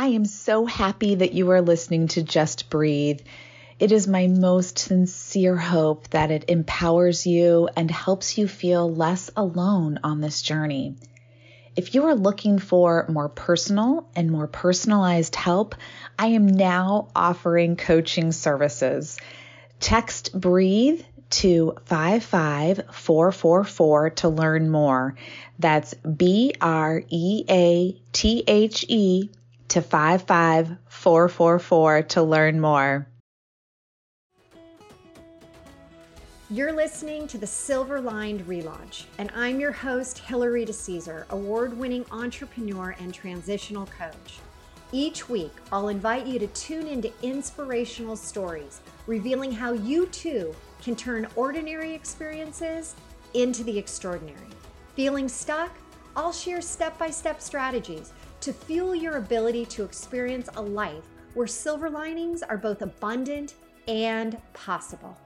I am so happy that you are listening to Just Breathe. It is my most sincere hope that it empowers you and helps you feel less alone on this journey. If you are looking for more personal and more personalized help, I am now offering coaching services. Text breathe to 55444 to learn more. That's B R E A T H E to 55444 to learn more. You're listening to the Silver Lined Relaunch, and I'm your host, Hillary DeCesare, award winning entrepreneur and transitional coach. Each week, I'll invite you to tune into inspirational stories, revealing how you too can turn ordinary experiences into the extraordinary. Feeling stuck? I'll share step by step strategies to fuel your ability to experience a life where silver linings are both abundant and possible.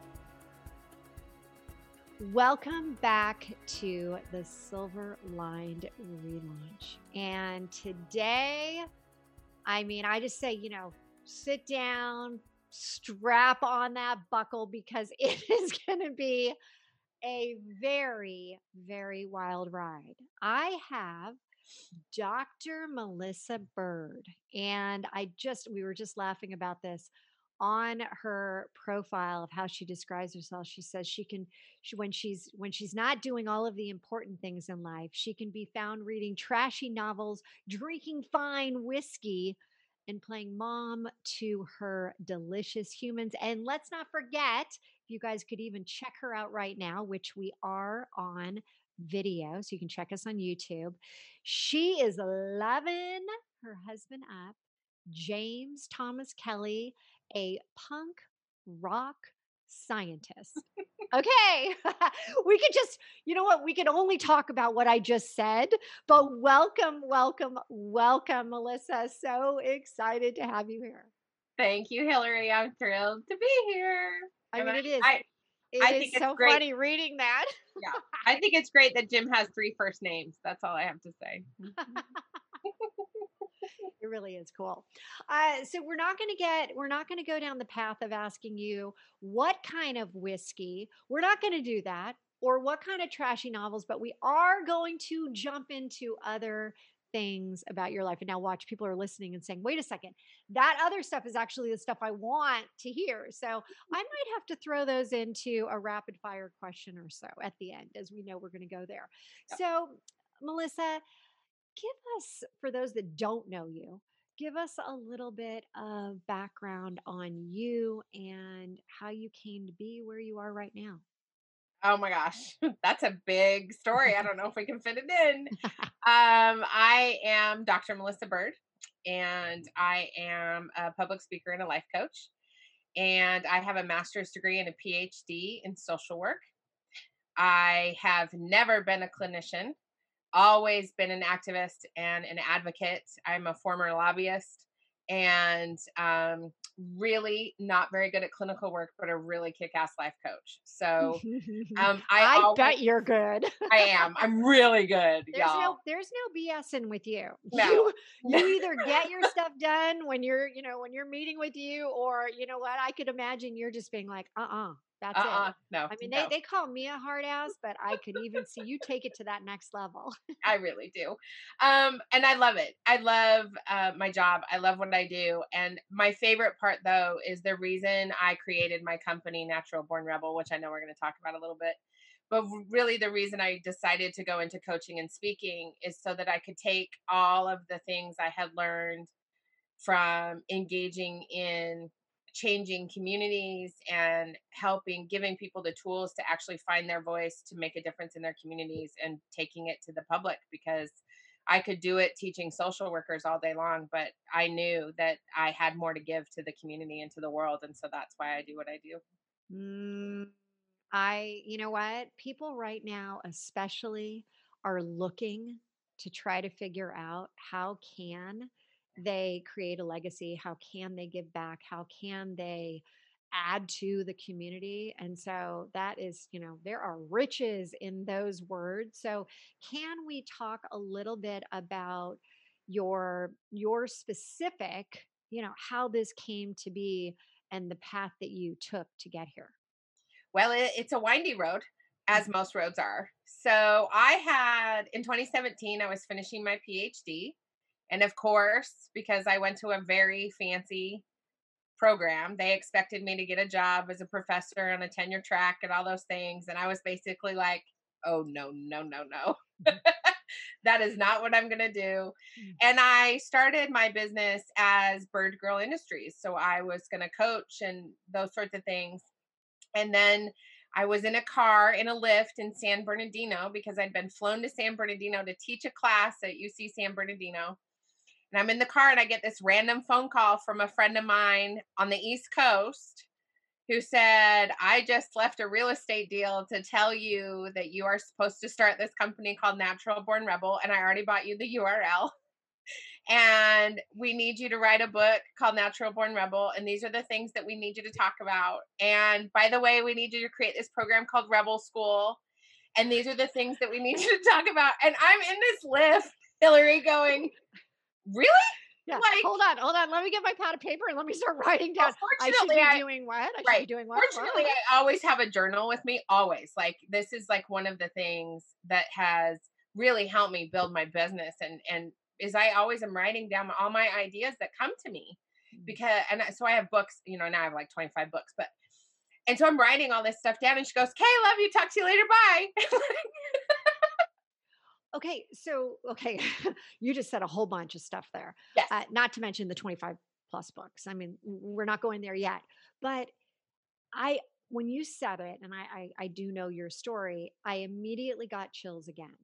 Welcome back to the Silver Lined Relaunch. And today, I mean, I just say, you know, sit down, strap on that buckle because it is going to be a very, very wild ride. I have Dr. Melissa Bird, and I just, we were just laughing about this on her profile of how she describes herself she says she can she, when she's when she's not doing all of the important things in life she can be found reading trashy novels drinking fine whiskey and playing mom to her delicious humans and let's not forget if you guys could even check her out right now which we are on video so you can check us on youtube she is loving her husband up james thomas kelly a punk rock scientist. okay. we could just, you know what? We could only talk about what I just said, but welcome, welcome, welcome, Melissa. So excited to have you here. Thank you, Hillary. I'm thrilled to be here. I mean, it is. I, it I is think so great. funny reading that. yeah. I think it's great that Jim has three first names. That's all I have to say. it really is cool. Uh, so we're not going to get, we're not going to go down the path of asking you what kind of whiskey. We're not going to do that or what kind of trashy novels, but we are going to jump into other things about your life. And now watch people are listening and saying, wait a second, that other stuff is actually the stuff I want to hear. So I might have to throw those into a rapid fire question or so at the end, as we know we're going to go there. So, Melissa, give us, for those that don't know you, give us a little bit of background on you and how you came to be where you are right now. Oh my gosh, that's a big story. I don't know if we can fit it in. Um, I am Dr. Melissa Bird, and I am a public speaker and a life coach. And I have a master's degree and a PhD in social work. I have never been a clinician always been an activist and an advocate. I'm a former lobbyist and um, really not very good at clinical work, but a really kick-ass life coach. So um, I, I always, bet you're good. I am. I'm really good. There's y'all. no there's no BSing with you. No. You you either get your stuff done when you're you know when you're meeting with you, or you know what I could imagine you're just being like, uh uh-uh, uh that's uh-uh, it. No. I mean, no. they, they call me a hard ass, but I could even see you take it to that next level. I really do. Um, and I love it. I love uh, my job. I love what I do. And my favorite part, though, is the reason I created my company, Natural Born Rebel, which I know we're going to talk about a little bit. But really, the reason I decided to go into coaching and speaking is so that I could take all of the things I had learned from engaging in changing communities and helping giving people the tools to actually find their voice to make a difference in their communities and taking it to the public because I could do it teaching social workers all day long, but I knew that I had more to give to the community and to the world. And so that's why I do what I do. Mm, I, you know what? People right now, especially, are looking to try to figure out how can they create a legacy? How can they give back? How can they add to the community? And so that is, you know, there are riches in those words. So, can we talk a little bit about? your your specific, you know, how this came to be and the path that you took to get here. Well, it, it's a windy road, as mm-hmm. most roads are. So I had in 2017, I was finishing my PhD. And of course, because I went to a very fancy program, they expected me to get a job as a professor on a tenure track and all those things. And I was basically like, oh, no, no, no, no. Mm-hmm. that is not what I'm going to do. Mm. And I started my business as Bird Girl Industries. So I was going to coach and those sorts of things. And then I was in a car in a Lyft in San Bernardino because I'd been flown to San Bernardino to teach a class at UC San Bernardino. And I'm in the car and I get this random phone call from a friend of mine on the East Coast who said, I just left a real estate deal to tell you that you are supposed to start this company called Natural Born Rebel. And I already bought you the URL and we need you to write a book called Natural Born Rebel. And these are the things that we need you to talk about. And by the way, we need you to create this program called Rebel School. And these are the things that we need you to talk about. And I'm in this Lyft, Hillary, going, Really? Yeah. Like, hold on, hold on. Let me get my pad of paper and let me start writing down. I should be I, doing what? I right. doing what? Fortunately, I always have a journal with me. Always. Like this is like one of the things that has really helped me build my business and and is I always am writing down all my ideas that come to me mm. because and so I have books, you know, now I have like 25 books, but and so I'm writing all this stuff down and she goes, "Okay, love you. Talk to you later. Bye." okay, so okay, you just said a whole bunch of stuff there. Yes. Uh, not to mention the 25 plus books. I mean, we're not going there yet. But I when you said it, and I, I, I do know your story, I immediately got chills again.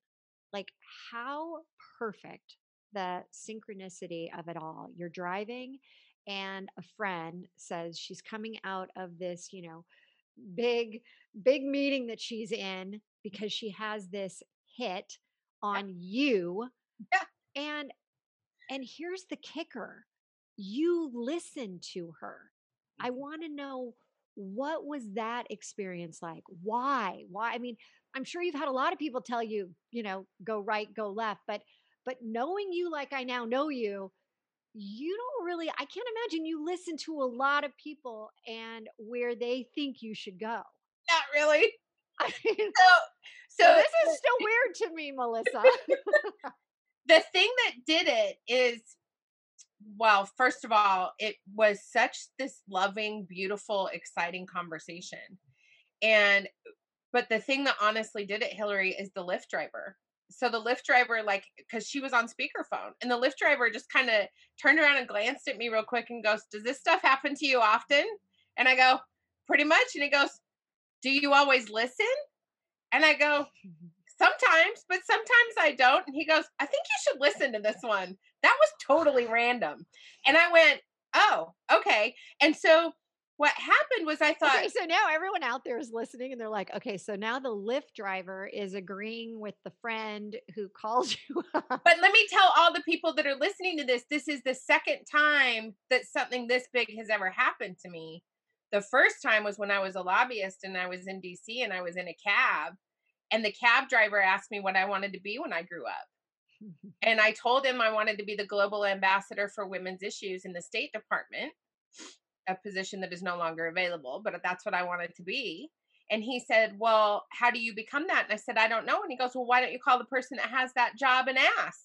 Like how perfect the synchronicity of it all. You're driving, and a friend says she's coming out of this, you know, big, big meeting that she's in because she has this hit on you. Yeah. And and here's the kicker. You listen to her. I mm-hmm. want to know what was that experience like? Why? Why? I mean, I'm sure you've had a lot of people tell you, you know, go right, go left, but but knowing you like I now know you, you don't really, I can't imagine you listen to a lot of people and where they think you should go. Not really. I mean, so, so this is still weird to me, Melissa. the thing that did it is well, first of all, it was such this loving, beautiful, exciting conversation. And but the thing that honestly did it, Hillary, is the Lyft driver so the Lyft driver like because she was on speakerphone and the Lyft driver just kind of turned around and glanced at me real quick and goes does this stuff happen to you often and i go pretty much and he goes do you always listen and i go sometimes but sometimes i don't and he goes i think you should listen to this one that was totally random and i went oh okay and so what happened was I thought. Okay, so now everyone out there is listening and they're like, okay, so now the Lyft driver is agreeing with the friend who calls you. Up. But let me tell all the people that are listening to this this is the second time that something this big has ever happened to me. The first time was when I was a lobbyist and I was in DC and I was in a cab. And the cab driver asked me what I wanted to be when I grew up. and I told him I wanted to be the global ambassador for women's issues in the State Department a position that is no longer available, but that's what I wanted to be. And he said, Well, how do you become that? And I said, I don't know. And he goes, Well, why don't you call the person that has that job and ask?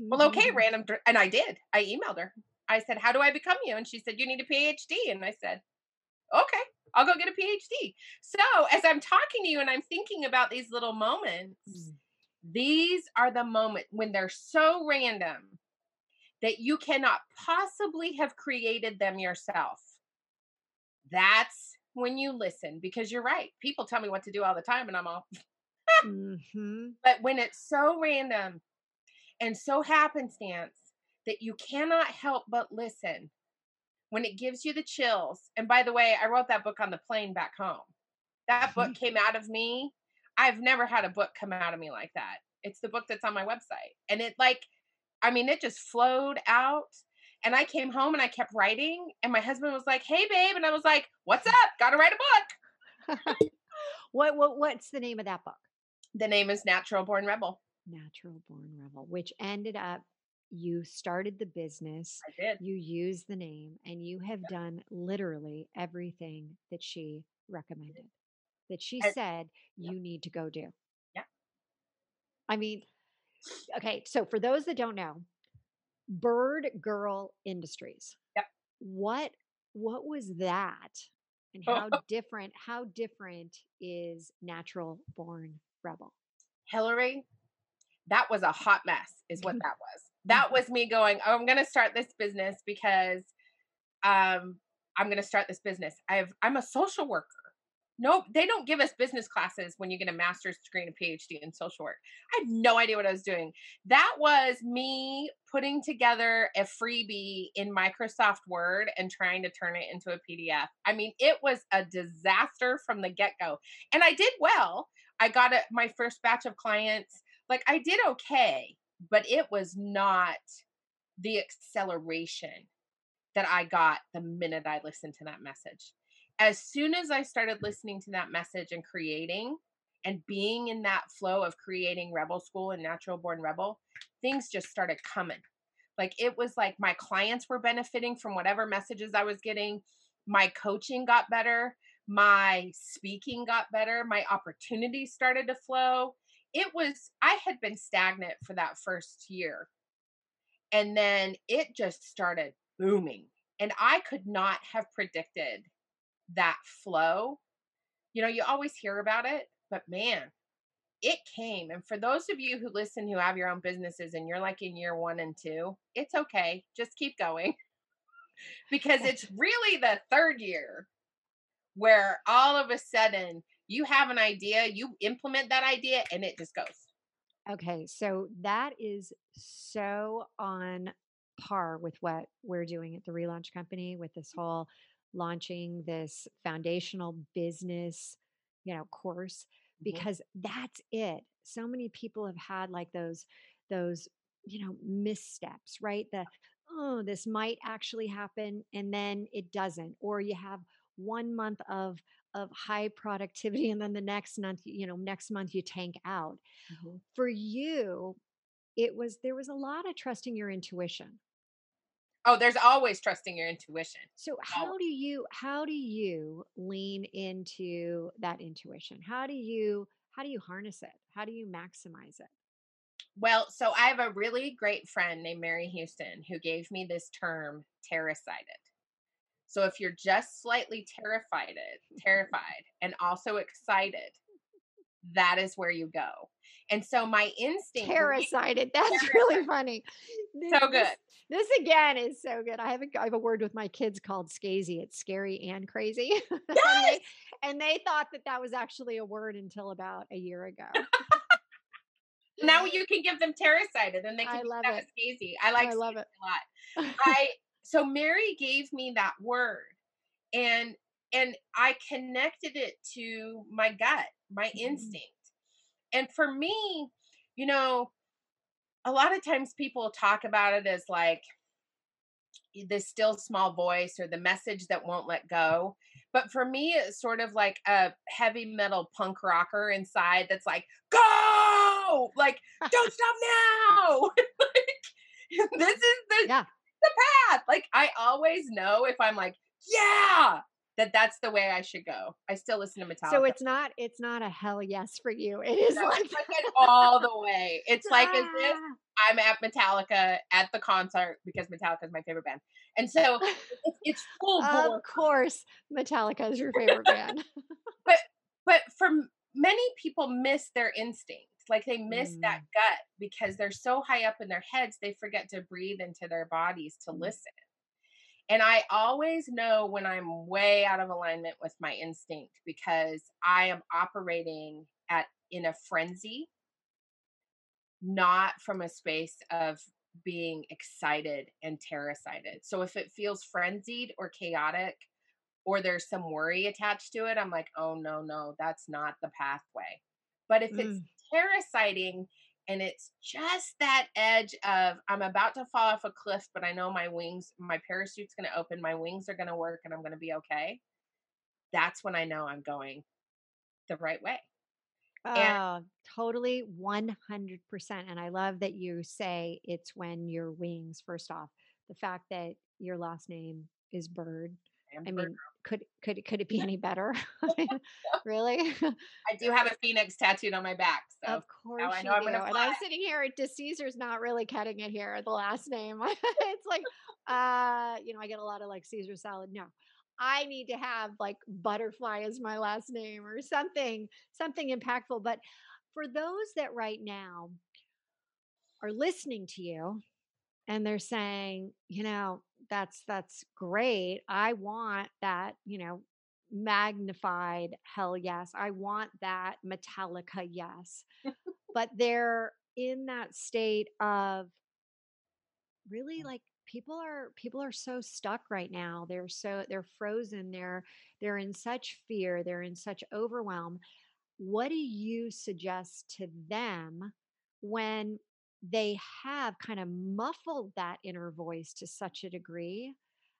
well, okay, mm-hmm. random. And I did. I emailed her. I said, How do I become you? And she said, You need a PhD. And I said, Okay, I'll go get a PhD. So as I'm talking to you and I'm thinking about these little moments, mm. these are the moments when they're so random that you cannot possibly have created them yourself. That's when you listen because you're right. People tell me what to do all the time and I'm all mm-hmm. But when it's so random and so happenstance that you cannot help but listen, when it gives you the chills. And by the way, I wrote that book on the plane back home. That book came out of me. I've never had a book come out of me like that. It's the book that's on my website. And it like I mean, it just flowed out. And I came home and I kept writing. And my husband was like, "Hey, babe," and I was like, "What's up? Got to write a book." what what what's the name of that book? The name is Natural Born Rebel. Natural Born Rebel, which ended up you started the business, I did. you used the name, and you have done literally everything that she recommended, that she And- said yeah. you need to go do. Yeah. I mean, okay, so for those that don't know, Bird Girl Industries. Yep. What what was that? And oh. how different how different is Natural Born Rebel? Hillary, that was a hot mess, is what that was. That was me going, oh, I'm going to start this business because um, I'm going to start this business. I've I'm a social worker. Nope, they don't give us business classes when you get a master's degree and a PhD in social work. I had no idea what I was doing. That was me putting together a freebie in Microsoft Word and trying to turn it into a PDF. I mean, it was a disaster from the get go. And I did well. I got a, my first batch of clients. Like, I did okay, but it was not the acceleration that I got the minute I listened to that message as soon as I started listening to that message and creating and being in that flow of creating Rebel School and Natural Born Rebel, things just started coming. Like it was like my clients were benefiting from whatever messages I was getting. My coaching got better. My speaking got better. My opportunities started to flow. It was, I had been stagnant for that first year. And then it just started booming. And I could not have predicted that flow. You know, you always hear about it, but man, it came. And for those of you who listen who have your own businesses and you're like in year one and two, it's okay. Just keep going because it's really the third year where all of a sudden you have an idea, you implement that idea, and it just goes. Okay, so that is so on par with what we're doing at the relaunch company with this mm-hmm. whole launching this foundational business, you know, course mm-hmm. because that's it. So many people have had like those those, you know, missteps, right? The oh, this might actually happen and then it doesn't or you have one month of of high productivity and then the next month you know next month you tank out Mhm. for you it was there was a lot of trusting your intuition Oh, there's always trusting your intuition. so how do you how do you lean into that intuition how do you how do you harness it how do you maximize it Well, so I have a really great friend named Mary Houston who gave me this term, terracided. So if you're just slightly terrified, terrified, and also excited, that is where you go. And so my instinct Terracided. That's really funny. This- So good. This, this again is so good. I have a I have a word with my kids called scazy. It's scary and crazy. and, they, and they thought that that was actually a word until about a year ago. now you can give them terracided and they can I love it. scazy. I like I love it. a lot. I so Mary gave me that word and and I connected it to my gut, my Mhm. instinct. And for me, you know, a lot of times people talk about it as like the still small voice or the message that won't let go. But for me, it's sort of like a heavy metal punk rocker inside that's like, go! Like, don't stop now! like, this is the, Yeah. The path. Like, I always know if I'm like, yeah, that that's the way I should go. I still listen to Metallica. So it's not it's not a hell yes for you. It is No, like like all the way. It's like as if Ah. I'm at Metallica at the concert because Metallica is my favorite band, and so it's, it's full. Of course, Metallica is your favorite band. But but for many people, miss their instinct. Like they miss that Mm. gut because they're so high up in their heads, they forget to breathe into their bodies to Mm. listen. And I always know when I'm way out of alignment with my instinct because I am operating at in a frenzy, not from a space of being excited and terracided. So if it feels frenzied or chaotic or there's some worry attached to it, I'm like, oh no, no, that's not the pathway. But if it's Terraciding and it's just that edge of I'm about to fall off a cliff, but I know my wings, my parachute's going to open, my wings are going to work, and I'm going to be okay. That's when I know I'm going the right way. Oh, totally 100%. And I love that you say it's when your wings, first off, the fact that your last name is Bird. I mean, could could could it be any better? really? I do have a phoenix tattooed on my back, so of course I know I'm do. And I'm sitting here. Caesar's not really cutting it here. The last name, it's like, uh, you know, I get a lot of like Caesar salad. No, I need to have like butterfly as my last name or something, something impactful. But for those that right now are listening to you and they're saying, you know, that's that's great. I want that, you know, magnified hell yes. I want that Metallica yes. but they're in that state of really mm. like people are people are so stuck right now they're so they're frozen they're they're in such fear they're in such overwhelm what do you suggest to them when they have kind of muffled that inner voice to such a degree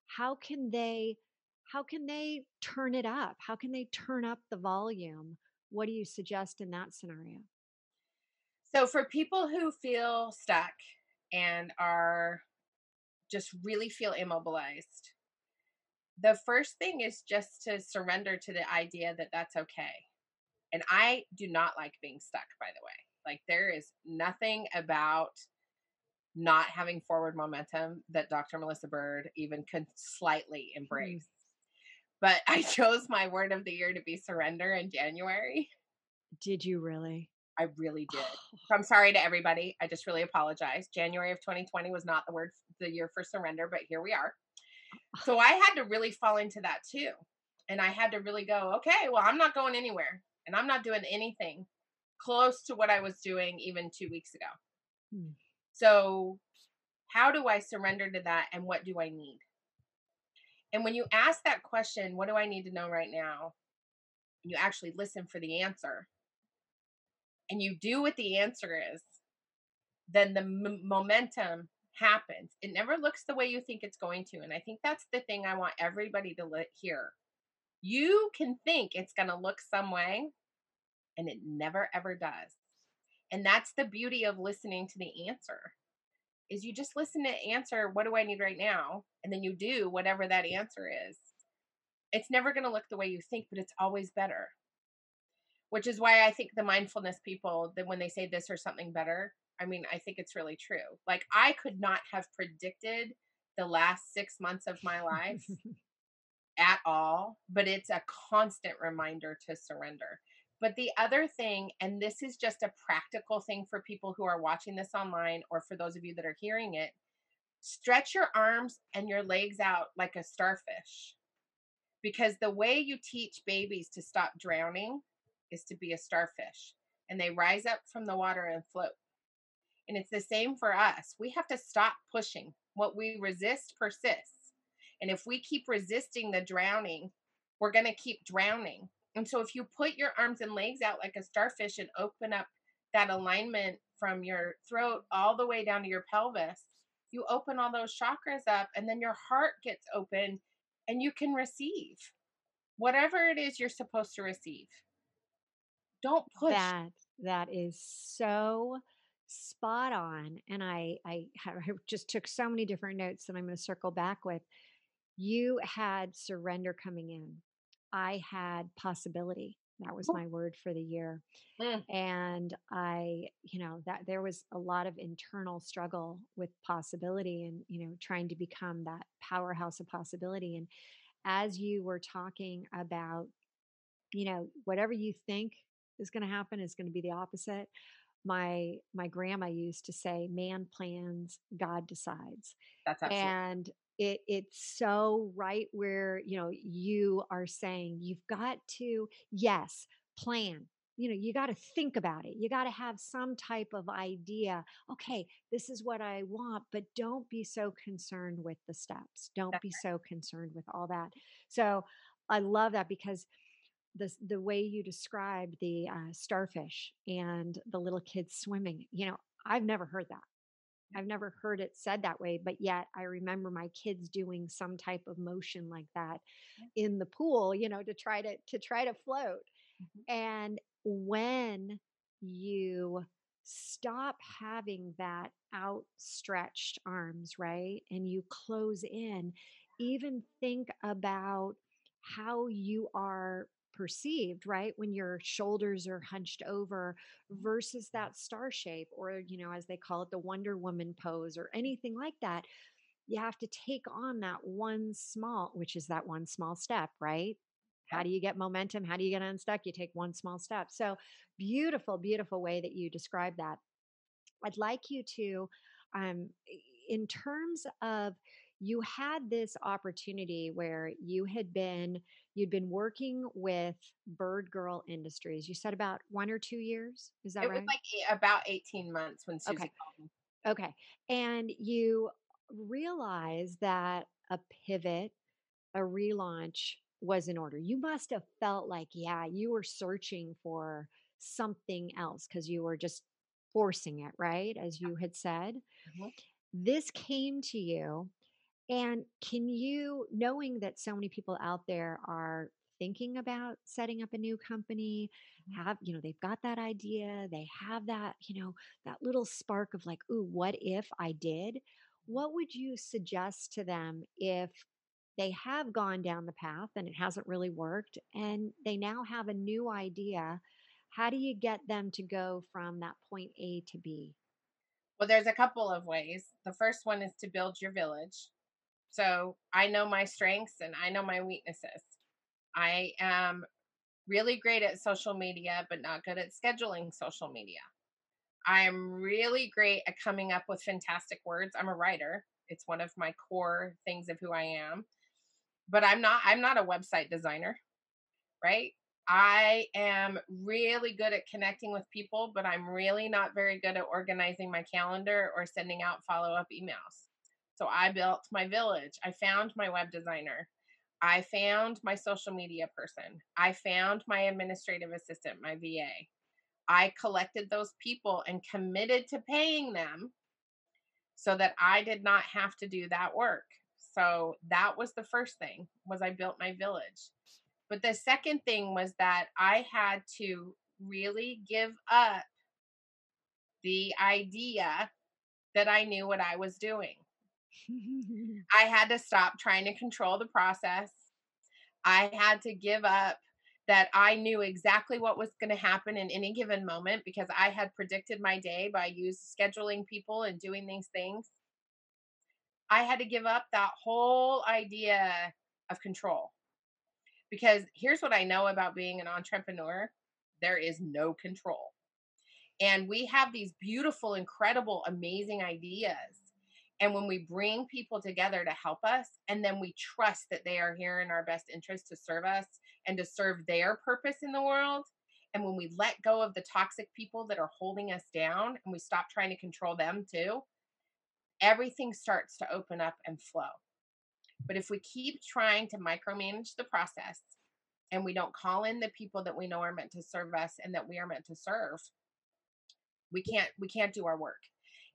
how can they how can they turn it up? How can they turn up the volume? What do you suggest in that scenario? So for people who feel stuck and are just really feel immobilized the first thing is just to surrender to the idea that that's okay. And i do not like being stuck by the way like there is nothing about not having forward momentum that Dr. Melissa Bird even could slightly hmm. embrace. Mm. But I chose my word of the year to be surrender in January. Did you really? I really did. So I'm sorry to everybody. I just really apologize. January of 2020 was not the word the year for surrender, but here we are. So I had to really fall into that too. And I had to really go, okay, well, I'm not going anywhere and I'm not doing anything close to what I was doing even two weeks ago. Hmm. So, how do I surrender to that and what do I need? And when you ask that question, what do I need to know right now? You actually listen for the answer and you do what the answer is, then the m- momentum happens. It never looks the way you think it's going to. And I think that's the thing I want everybody to hear. You can think it's going to look some way, and it never ever does. And that's the beauty of listening to the answer. Is you just listen to answer, what do I need right now? And then you do whatever that answer is. It's never going to look the way you think, but it's always better. Which is why I think the mindfulness people that when they say this or something better, I mean, I think it's really true. Like I could not have predicted the last 6 months of my life at all, but it's a constant reminder to surrender. But the other thing, and this is just a practical thing for people who are watching this online or for those of you that are hearing it, stretch your arms and your legs out like a starfish. Because the way you teach babies to stop drowning is to be a starfish, and they rise up from the water and float. And it's the same for us. We have to stop pushing. What we resist persists. And if we keep resisting the drowning, we're going to keep drowning. And so if you put your arms and legs out like a starfish and open up that alignment from your throat all the way down to your pelvis, you open all those chakras up and then your heart gets open and you can receive whatever it is you're supposed to receive. Don't push. That that is so spot on and I I, I just took so many different notes that I'm going to circle back with. You had surrender coming in I had possibility. That was oh. my word for the year. Mm. And I, you know, that there was a lot of internal struggle with possibility and, you know, trying to become that powerhouse of possibility. And as you were talking about, you know, whatever you think is going to happen is going to be the opposite. My my grandma used to say, "Man plans, God decides." That's absolutely. And it it's so right where you know you are saying you've got to yes plan. You know you got to think about it. You got to have some type of idea okay this is what i want but don't be so concerned with the steps. Don't That's be right. so concerned with all that. So i love that because the the way you described the uh, starfish and the little kids swimming you know i've never heard that I've never heard it said that way, but yet I remember my kids doing some type of motion like that in the pool, you know, to try to to try to float. Mm-hmm. And when you stop having that outstretched arms, right? And you close in, even think about how you are perceived, right? When your shoulders are hunched over versus that star shape, or, you know, as they call it, the Wonder Woman pose, or anything like that. You have to take on that one small, which is that one small step, right? How do you get momentum? How do you get unstuck? You take one small step. So beautiful, beautiful way that you describe that. I'd like you to, um, in terms of you had this opportunity where you had been you'd been working with bird girl industries you said about one or two years is that it right? was like about 18 months when susie Okay. called me. Okay and you realized that a pivot a relaunch was in order. You must have felt like yeah you were searching for something else because you were just forcing it right as you had said. Mhm. this came to you and can you, knowing that so many people out there are thinking about setting up a new company, mm-hmm. have, you know, they've got that idea, they have that, you know, that little spark of like, ooh, what if I did? What would you suggest to them if they have gone down the path and it hasn't really worked and they now have a new idea? How do you get them to go from that point A to B? well there's a couple of ways the first one is to build your village so i know my strengths and i know my weaknesses. I am really great at social media but not good at scheduling social media. I'm really great at coming up with fantastic words. I'm a writer. It's one of my core things of who i am. But i'm not i'm not a website designer right? I am really good at connecting with people but i'm really not very good at organizing my calendar or sending out follow-up emails so i built my village i found my web designer i found my social media person i found my administrative assistant my va i collected those people and committed to paying them so that i did not have to do that work. So that was the first thing was i built my village. But the second thing was that i had to really give up the idea that i knew what i was doing I had to stop trying to control the process. I had to give up that I knew exactly what was going to happen in any given moment because I had predicted my day by use scheduling people and doing these things. I had to give up that whole idea of control. Because here's what I know about being an entrepreneur there is no control. And we have these beautiful, incredible, amazing ideas. And when we bring people together to help us, and then we trust that they are here in our best interest to serve us and to serve their purpose in the world, and when we let go of the toxic people that are holding us down and we stop trying to control them too, everything starts to open up and flow. But if we keep trying to micromanage the process and we don't call in the people that we know are meant to serve us and that we are meant to serve, we can't we can't do our work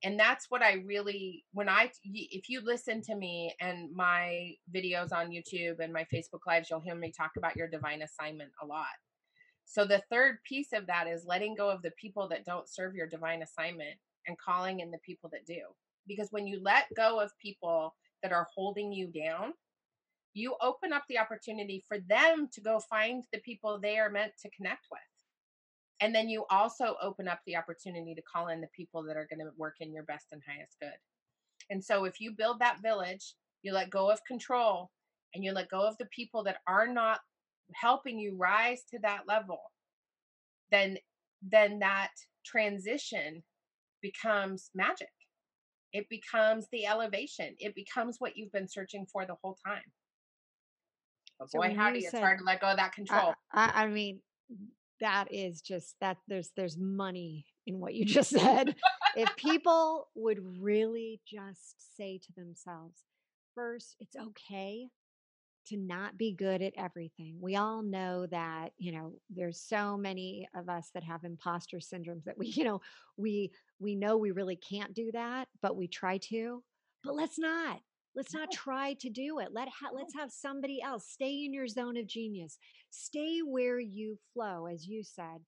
and that's what i really when i if you listen to me and my videos on youtube and my facebook lives you'll hear me talk about your divine assignment a lot. So the third piece of that is letting go of the people that don't serve your divine assignment and calling in the people that do. Because when you let go of people that are holding you down you open up the opportunity for them to go find the people they are meant to connect with and then you also open up the opportunity to call in the people that are going to work in your best and highest good. And so if you build that village, you let go of control and you let go of the people that are not helping you rise to that level, then then that transition becomes magic. It becomes the elevation. It becomes what you've been searching for the whole time. But So boy, howdy, it's said- hard to let go of that control. I, I mean, that is just that there's there's money in what you mm. just said. if people would really just say to themselves, first, it's okay to not be good at everything. We all know that, you know, there's so many of us that have imposter syndromes that we, you know, we we know we really can't do that, but we try to. But let's not. Let's not try to do it. Let ha- let's have somebody else stay in your zone of genius. Stay where you flow as you said.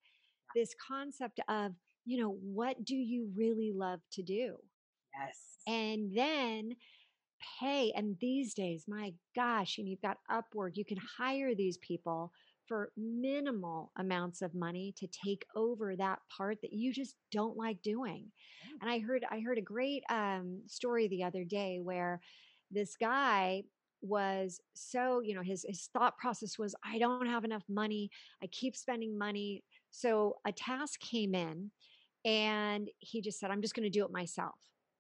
this concept of, you know, what do you really love to do? Yes. And then pay. And these days, my gosh, and you've got Upwork, you can hire these people for minimal amounts of money to take over that part that you just don't like doing. And I heard I heard a great um, story the other day where this guy was so you know his his thought process was I don't have enough money. I keep spending money. So a task came in, and he just said, "I'm just going to do it myself."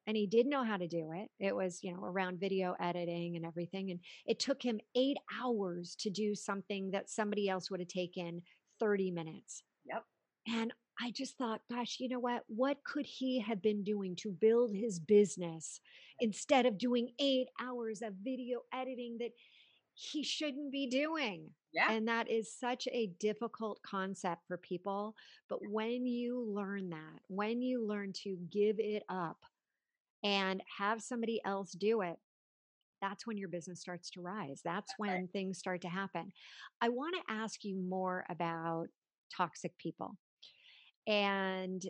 and he did know how to do it. It was, you know, around video editing and everything. And it took him eight hours to do something that somebody else would have taken 30 minutes. Yep. And I just thought, gosh, you know what? What could he have been doing to build his business instead of doing eight hours of video editing that he shouldn't be doing? Yeah. And that is such a difficult concept for people. But when you learn that, when you learn to give it up, and have somebody else do it, that's when your business starts to rise. That's when things start to happen. I want to ask you more about toxic people. And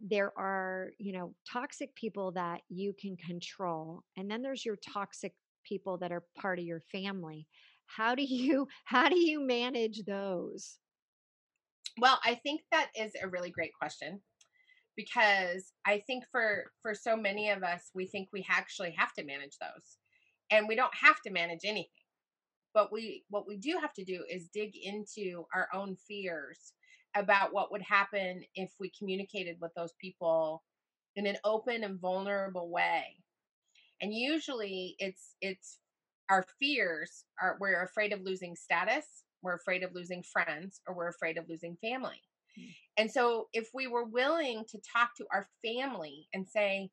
there are, you know, toxic people that you can control. And then there's your toxic people that are part of your family. How do you how do you manage those? Well, I think that is a really great question because I think for for so many of us we think we actually have to manage those. And we don't have to manage anything. But we what we do have to do is dig into our own fears about what would happen if we communicated with those people in an open and vulnerable way. And usually it's it's our fears are we're afraid of losing status, we're afraid of losing friends, or we're afraid of losing family. Mm. And so if we were willing to talk to our family and say,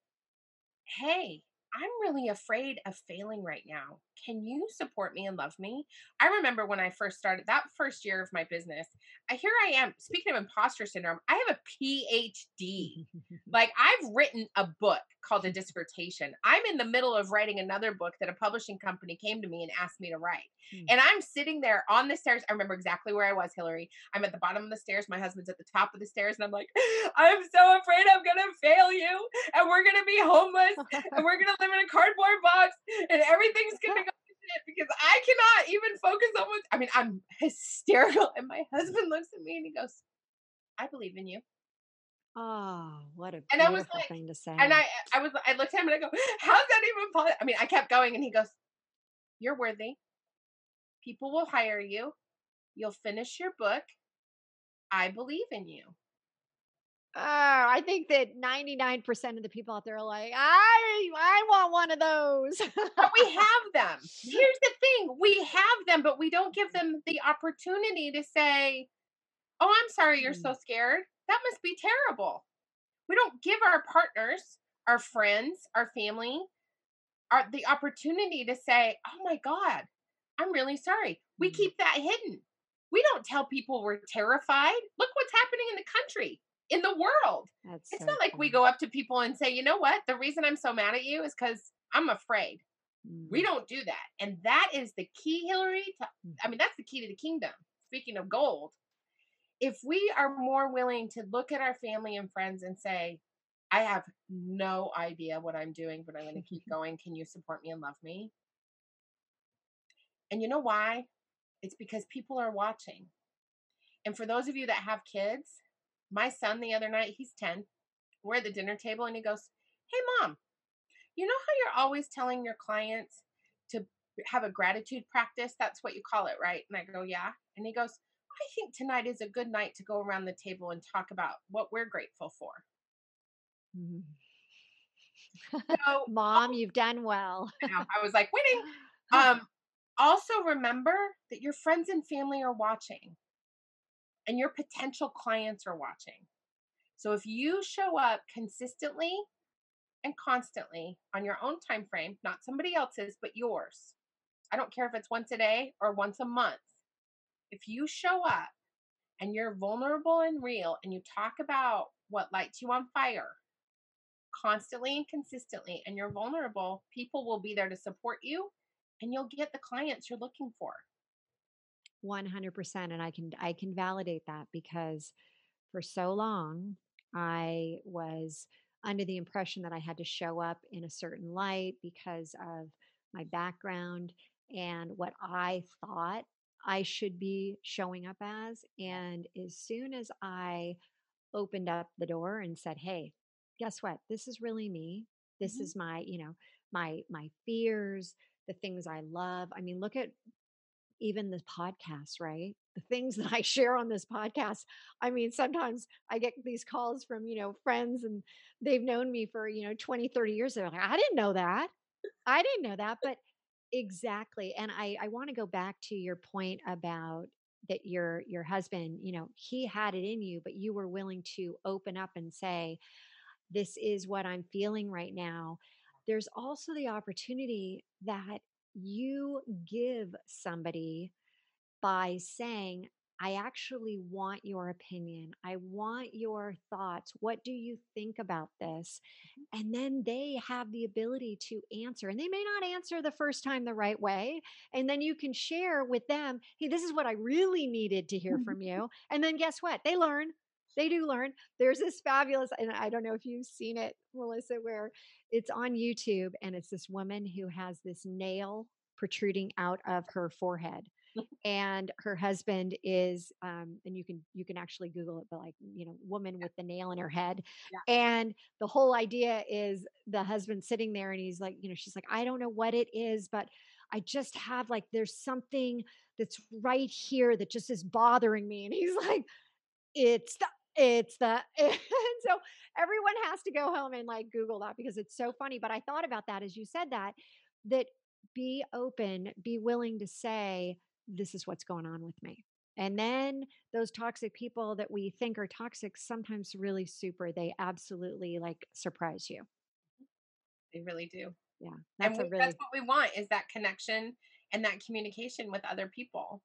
hey, I'm really afraid of failing right now. Can you support me and love me? I remember when I first started that first year of my business, I here I am speaking of imposter syndrome. I have a PhD. like I've written a book called a dissertation. I'm in the middle of writing another book that a publishing company came to me and asked me to write. Mm. And I'm sitting there on the stairs. I remember exactly where I was, Hillary. I'm at the bottom of the stairs. My husband's at the top of the stairs and I'm like, I'm so afraid I'm going to fail you and we're going to be homeless and we're going to live in a cardboard box and everything's to go because I cannot even focus on what I mean, I'm hysterical. And my husband looks at me and he goes, I believe in you. Oh, what a and I was like, thing to say. And I I was I looked at him and I go, How's that even possible? I mean, I kept going and he goes, You're worthy. People will hire you. You'll finish your book. I believe in you. Oh, I think that 99% of the people out there are like, I I want one of those. but we have them. Here's the thing. We have them, but we don't give them the opportunity to say, "Oh, I'm sorry you're so mm. scared. That must be terrible." We don't give our partners, our friends, our family our, the opportunity to say, "Oh my god, I'm really sorry." We mm. keep that hidden. We don't tell people we're terrified. Look what's happening in the country in the world. That's it's so not like we go up to people and say, you know what? The reason I'm so mad at you is because I'm afraid. Mm. We don't do that. And that is the key, Hillary. To, mm. I mean, that's the key to the kingdom. Speaking of gold, if we are more willing to look at our family and friends and say, I have no idea what I'm doing, but I'm going to keep going. Can you support me and love me? And you know why? It's because people are watching. And for those of you that have kids, my son the other night, he's 10, we're at the dinner table and he goes, Hey, mom, you know how you're always telling your clients to have a gratitude practice? That's what you call it, right? And I go, Yeah. And he goes, I think tonight is a good night to go around the table and talk about what we're grateful for. Mm-hmm. So, Mom, you've done well. I was like winning. Um, also remember that your friends and family are watching and your potential clients are watching. So if you show up consistently and constantly on your own time frame, not somebody else's, but yours. I don't care if it's once a day or once a month. If you show up and you're vulnerable and real and you talk about what lights you on fire constantly and consistently and you're vulnerable, people will be there to support you and you'll get the clients you're looking for. 100% and I can I can validate that because for so long, I was under the impression that I had to show up in a certain light because of my background and what I thought I should be showing up as. And as soon as I opened up the door and said, Hey, guess what? This is really me. This mm-hmm. is my, you know, my my fears, the things I love. I mean, look at even the podcast, right? The things that I share on this podcast. I mean, sometimes I get these calls from, you know, friends and they've known me for, you know, 20, 30 years. They're like, I didn't know that. I didn't know that. But exactly. And I, I want to go back to your point about that your your husband, you know, he had it in you, but you were willing to open up and say, This is what I'm feeling right now. There's also the opportunity that you give somebody by saying, I actually want your opinion. I want your thoughts. What do you think about this? Mm-hmm. And then they have the ability to answer. And they may not answer the first time the right way. And then you can share with them, hey, this is what I really needed to hear from you. And then guess what? They learn. They do learn. There's this fabulous, and I don't know if you've seen it, Melissa, where it's on YouTube and it's this woman who has this nail protruding out of her forehead and her husband is um and you can you can actually google it but like you know woman with the nail in her head yeah. and the whole idea is the husband sitting there and he's like you know she's like i don't know what it is but i just have like there's something that's right here that just is bothering me and he's like it's the it's the and so everyone has to go home and like google that because it's so funny but i thought about that as you said that that be open be willing to say this is what's going on with me. And then those toxic people that we think are toxic sometimes really super, they absolutely like surprise you. They really do. Yeah. That's, we, really... that's what we want is that connection and that communication with other people.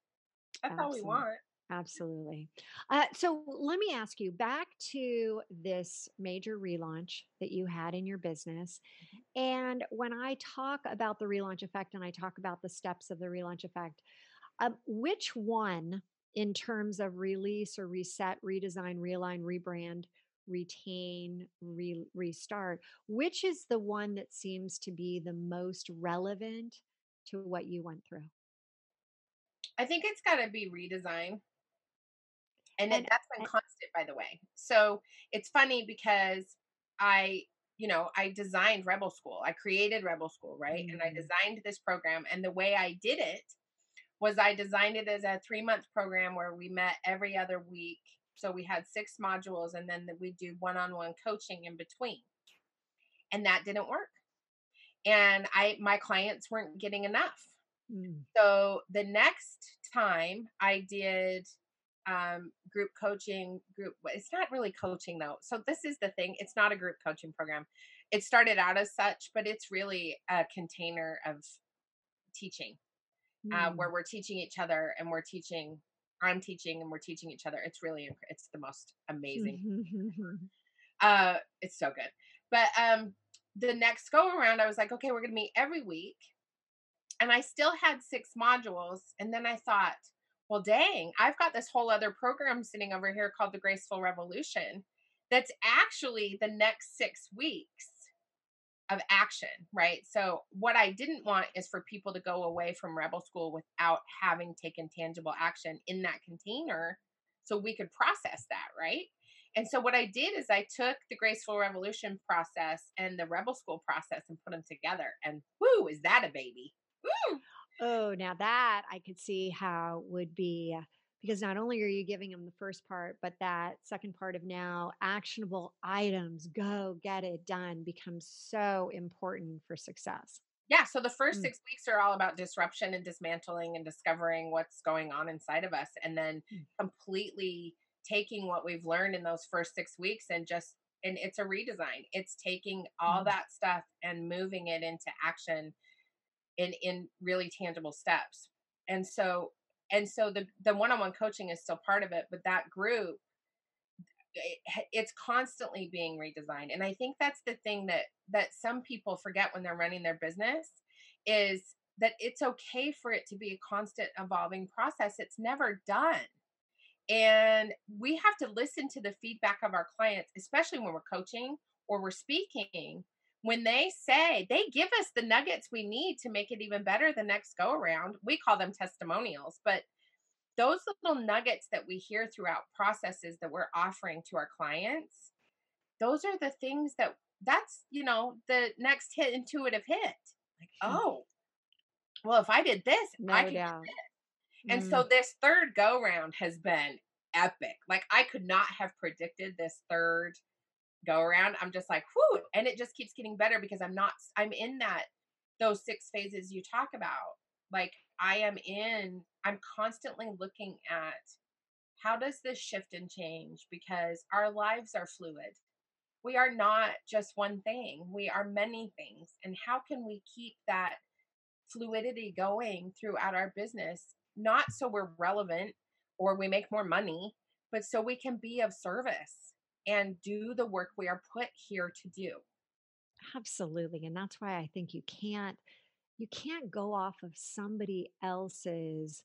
That's absolutely. all we want. Absolutely. Uh, so let me ask you back to this major relaunch that you had in your business. Mm-hmm. And when I talk about the relaunch effect and I talk about the steps of the relaunch effect, um, which one, in terms of release or reset, redesign, realign, rebrand, retain, re- restart, which is the one that seems to be the most relevant to what you went through? I think it's got to be redesign. And, and that's been constant, by the way. So it's funny because I, you know, I designed Rebel School. I created Rebel School, right? Mm-hmm. And I mm-hmm. designed this program. And the way I did it was I designed it as a three month program where we met every other week. So we had six modules and then we do one on one coaching in between. And that didn't work. And I my clients weren't getting enough. Mm. So the next time I did um, group coaching group it's not really coaching though. So this is the thing it's not a group coaching program. It started out as such but it's really a container of teaching uh, where mm. we're teaching each other and we're teaching i'm teaching and we're teaching each other. It's really it's the most amazing. Uh it's so good. But um the next go around i was like okay we're gonna meet every week. And i still had six modules and then i thought well dang i've got this whole other program sitting over here called the graceful revolution that's actually the next six weeks of action, right? So, what I didn't want is for people to go away from Rebel School without having taken tangible action in that container so we could process that, right? And so, what I did is I took the Graceful Revolution process and the Rebel School process and put them together. And whoo, is that a baby? Woo! Oh, now that I could see how would be because not only are you giving them the first part, but that second part of now actionable items, go get it done becomes so important for success. Yeah. So the first mm. six weeks are all about disruption and dismantling and discovering what's going on inside of us. And then mm. completely taking what we've learned in those first six weeks and just, and it's a redesign. It's taking all mm. that stuff and moving it into action in, in really tangible steps. And so and so the the one-on-one coaching is still part of it but that group it, it's constantly being redesigned and i think that's the thing that that some people forget when they're running their business is that it's okay for it to be a constant evolving process it's never done And we have to listen to the feedback of our clients, especially when we're coaching or we're speaking. When they say they give us the nuggets we need to make it even better the next go around, we call them testimonials. But those little nuggets that we hear throughout processes that we're offering to our clients, those are the things that that's, you know, the next hit intuitive hit. Like, oh, well, if I did this, No I can doubt. do this. And Mm. so this third go round has been epic. Like I could not have predicted this third go around. I'm just like, whoo, and it just keeps getting better because I'm not I'm in that those six phases you talk about. Like I am in I'm constantly looking at how does this shift and change because our lives are fluid. We are not just one thing. We are many things. And how can we keep that fluidity going throughout our business not so we're relevant or we make more money, but so we can be of service and do the work we are put here to do. Absolutely. And that's why I think you can't you can't go off of somebody else's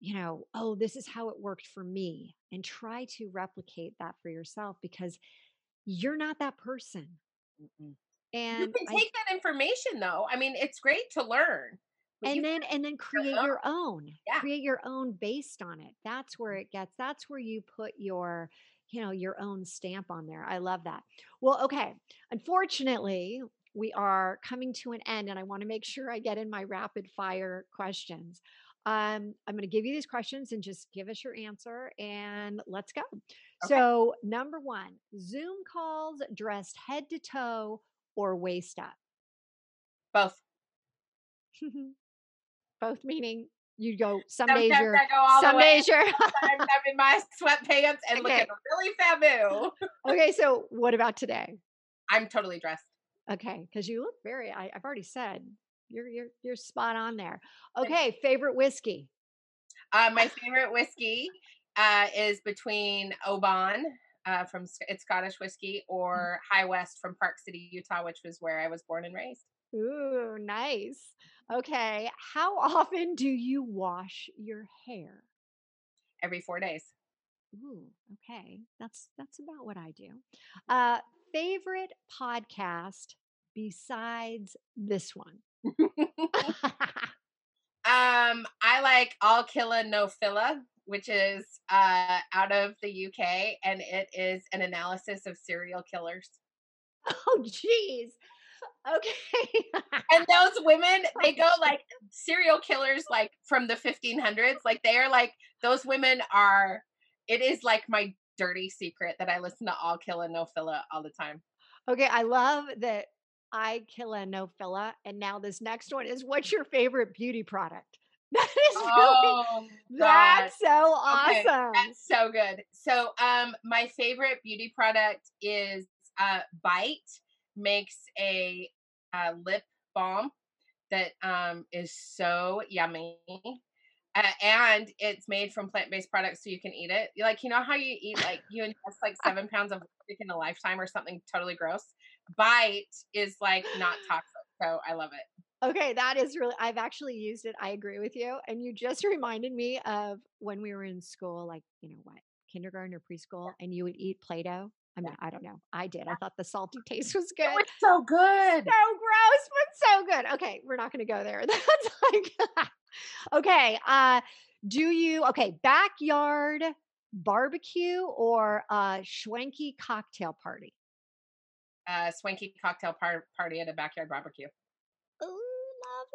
you know, oh, this is how it worked for me and try to replicate that for yourself because you're not that person. You And you can I take that information though. I mean, it's great to learn. And then and then create own. your own Yeah. create your own based on it that's where mm-hmm. it gets that's where you put your you know your own stamp on there. I love that. Well okay unfortunately we are coming to an end and i want to make sure i get in my rapid fire questions. Um, i'm going to give you these questions and just give us your answer and let's go. So number one zoom calls dressed head to toe or waist up? Both. both meaning you go some days you're I go all some days you're I'm in my sweatpants and Okay. looking really fabu. okay so what about today I'm totally dressed. okay because you look very I, i've already said you're you're you're spot on there okay favorite whiskey Uh, my favorite whiskey uh, is between Oban uh, from it's Scottish whiskey or High West from Park City, Utah, which was where I was born and raised. ooh nice okay how often do you wash your hair Every four days. ooh okay that's that's about what i do uh favorite podcast besides this one Um, I like All Killa No Filla, which is uh, out of the UK, and it is an analysis of serial killers. oh jeez okay And those women, they go like serial killers, like from the 1500s. Like they are like those women are. It is like my dirty secret that I listen to All Killa No Filla all the time. Okay, I love that I kill a no filla. And now this next one is what's your favorite beauty product? That is really Oh, that's so Okay, awesome. That's so good. So, um, my favorite beauty product is uh, Bite makes a, uh lip balm that um is so yummy. Uh, and it's made from plant-based products, so you can eat it. Like you know how you eat like you ingest like seven pounds of in a lifetime or something totally gross. Bite is like not toxic, so I love it. Okay, that is really I've actually used it. I agree with you. And you just reminded me of when we were in school, like, you know what, kindergarten or preschool, and you would eat Play-Doh. I mean, I don't know. I did. I thought the salty taste was good. It was so good. so gross, but so good. Okay, we're not going to go there. That's like, okay. Uh, do you okay backyard barbecue or uh swanky cocktail party? Uh, swanky cocktail par- party at a backyard barbecue. Ooh, love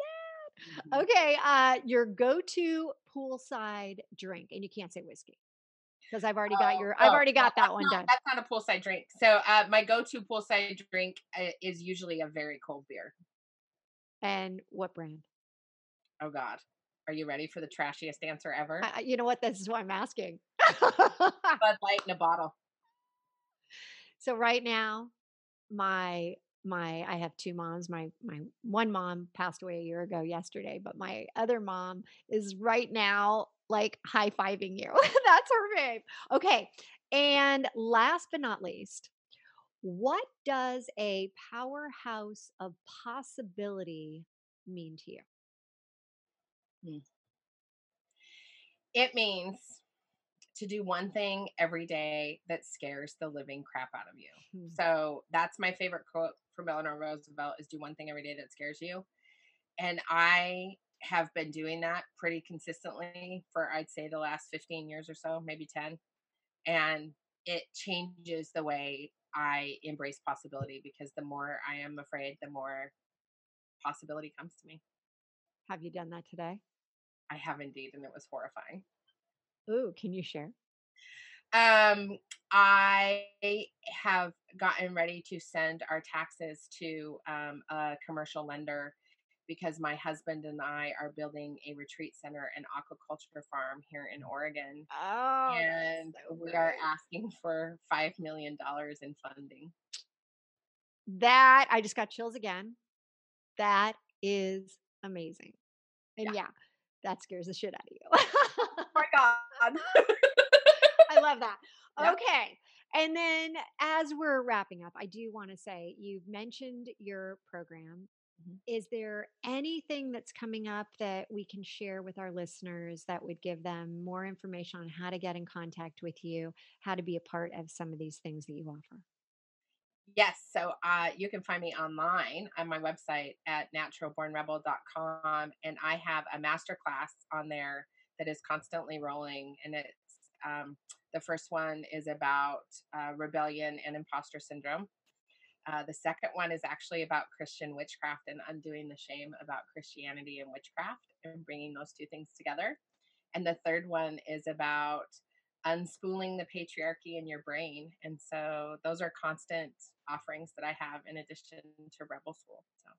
that. Okay, uh, your go-to poolside drink, and you can't say whiskey because I've already got Oh, your. I've oh, already no, got that one not- done. That's not a poolside drink. So uh, my go-to poolside drink uh, is usually a very cold beer. And what brand? Oh God, are you ready for the trashiest answer ever? I- you know what? This is why I'm asking. Bud Light in a bottle. so right now my my i have two moms my my one mom passed away a year ago yesterday but my other mom is right now like high-fiving you that's her babe okay and last but not least what does a powerhouse of possibility mean to you It means to do one thing every day that scares the living crap out of you. Hmm. So that's my favorite quote from Eleanor Roosevelt is do one thing every day that scares you. And I have been doing that pretty consistently for I'd say the last 15 years or so, maybe 10. And it changes the way I embrace possibility because the more I am afraid, the more possibility comes to me. Have you done that today? I have indeed, and it was horrifying. Ooh, can you share? Um, I have gotten ready to send our taxes to um, a commercial lender because my husband and I are building a retreat center and aquaculture farm here in Oregon. Oh, and so we are asking for $5 million in funding. That I just got chills again. That is amazing. And yeah, that scares the shit out of you. Oh my God. I love that. Okay. And then as we're wrapping up, I do want to say you've mentioned your program. Mhm. Is there anything that's coming up that we can share with our listeners that would give them more information on how to get in contact with you, how to be a part of some of these things that you offer? Yes, so uh, you can find me online on my website at naturalbornrebel.com, and I have a masterclass on there that is constantly rolling, and it's um, the first one is about uh, rebellion and imposter syndrome. Uh, the second one is actually about Christian witchcraft and undoing the shame about Christianity and witchcraft and bringing those two things together. And the third one is about unspooling the patriarchy in your brain. And so those are constant offerings that I have in addition to Rebel School. So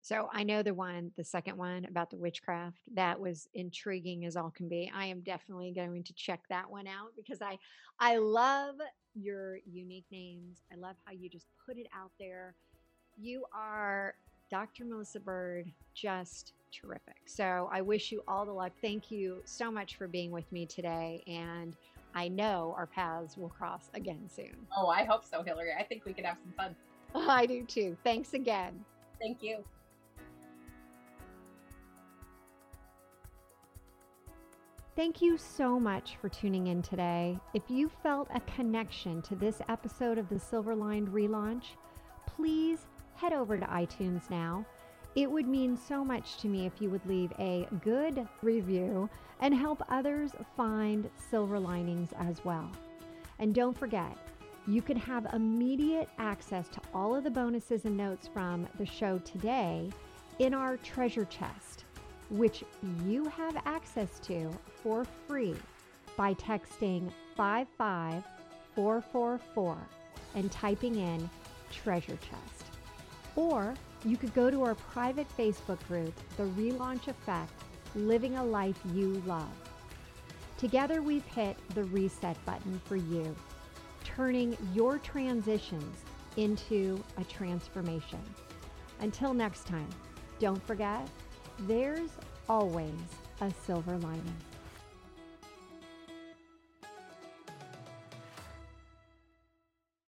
So I know the one, the second one about the witchcraft, that was intriguing as all can be. I am definitely going to check that one out because I I love your unique names. I love how you just put it out there. You are Dr. Melissa Bird, just terrific. So I wish you all the luck. Thank you so much for being with me today. And I know our paths will cross again soon. Oh, I hope so, Hillary. I think we could have some fun. I do too. Thanks again. Thank you. Thank you so much for tuning in today. If you felt a connection to this episode of the Silver Lined relaunch, please head over to iTunes now. It would mean so much to me if you would leave a good review and help others find silver linings as well. And don't forget, you can have immediate access to all of the bonuses and notes from the show today in our treasure chest which you have access to for free by texting 55444 and typing in treasure chest. Or you could go to our private Facebook group, The Relaunch Effect Living a Life You Love. Together, we've hit the reset button for you, turning your transitions into a transformation. Until next time, don't forget there's always a silver lining.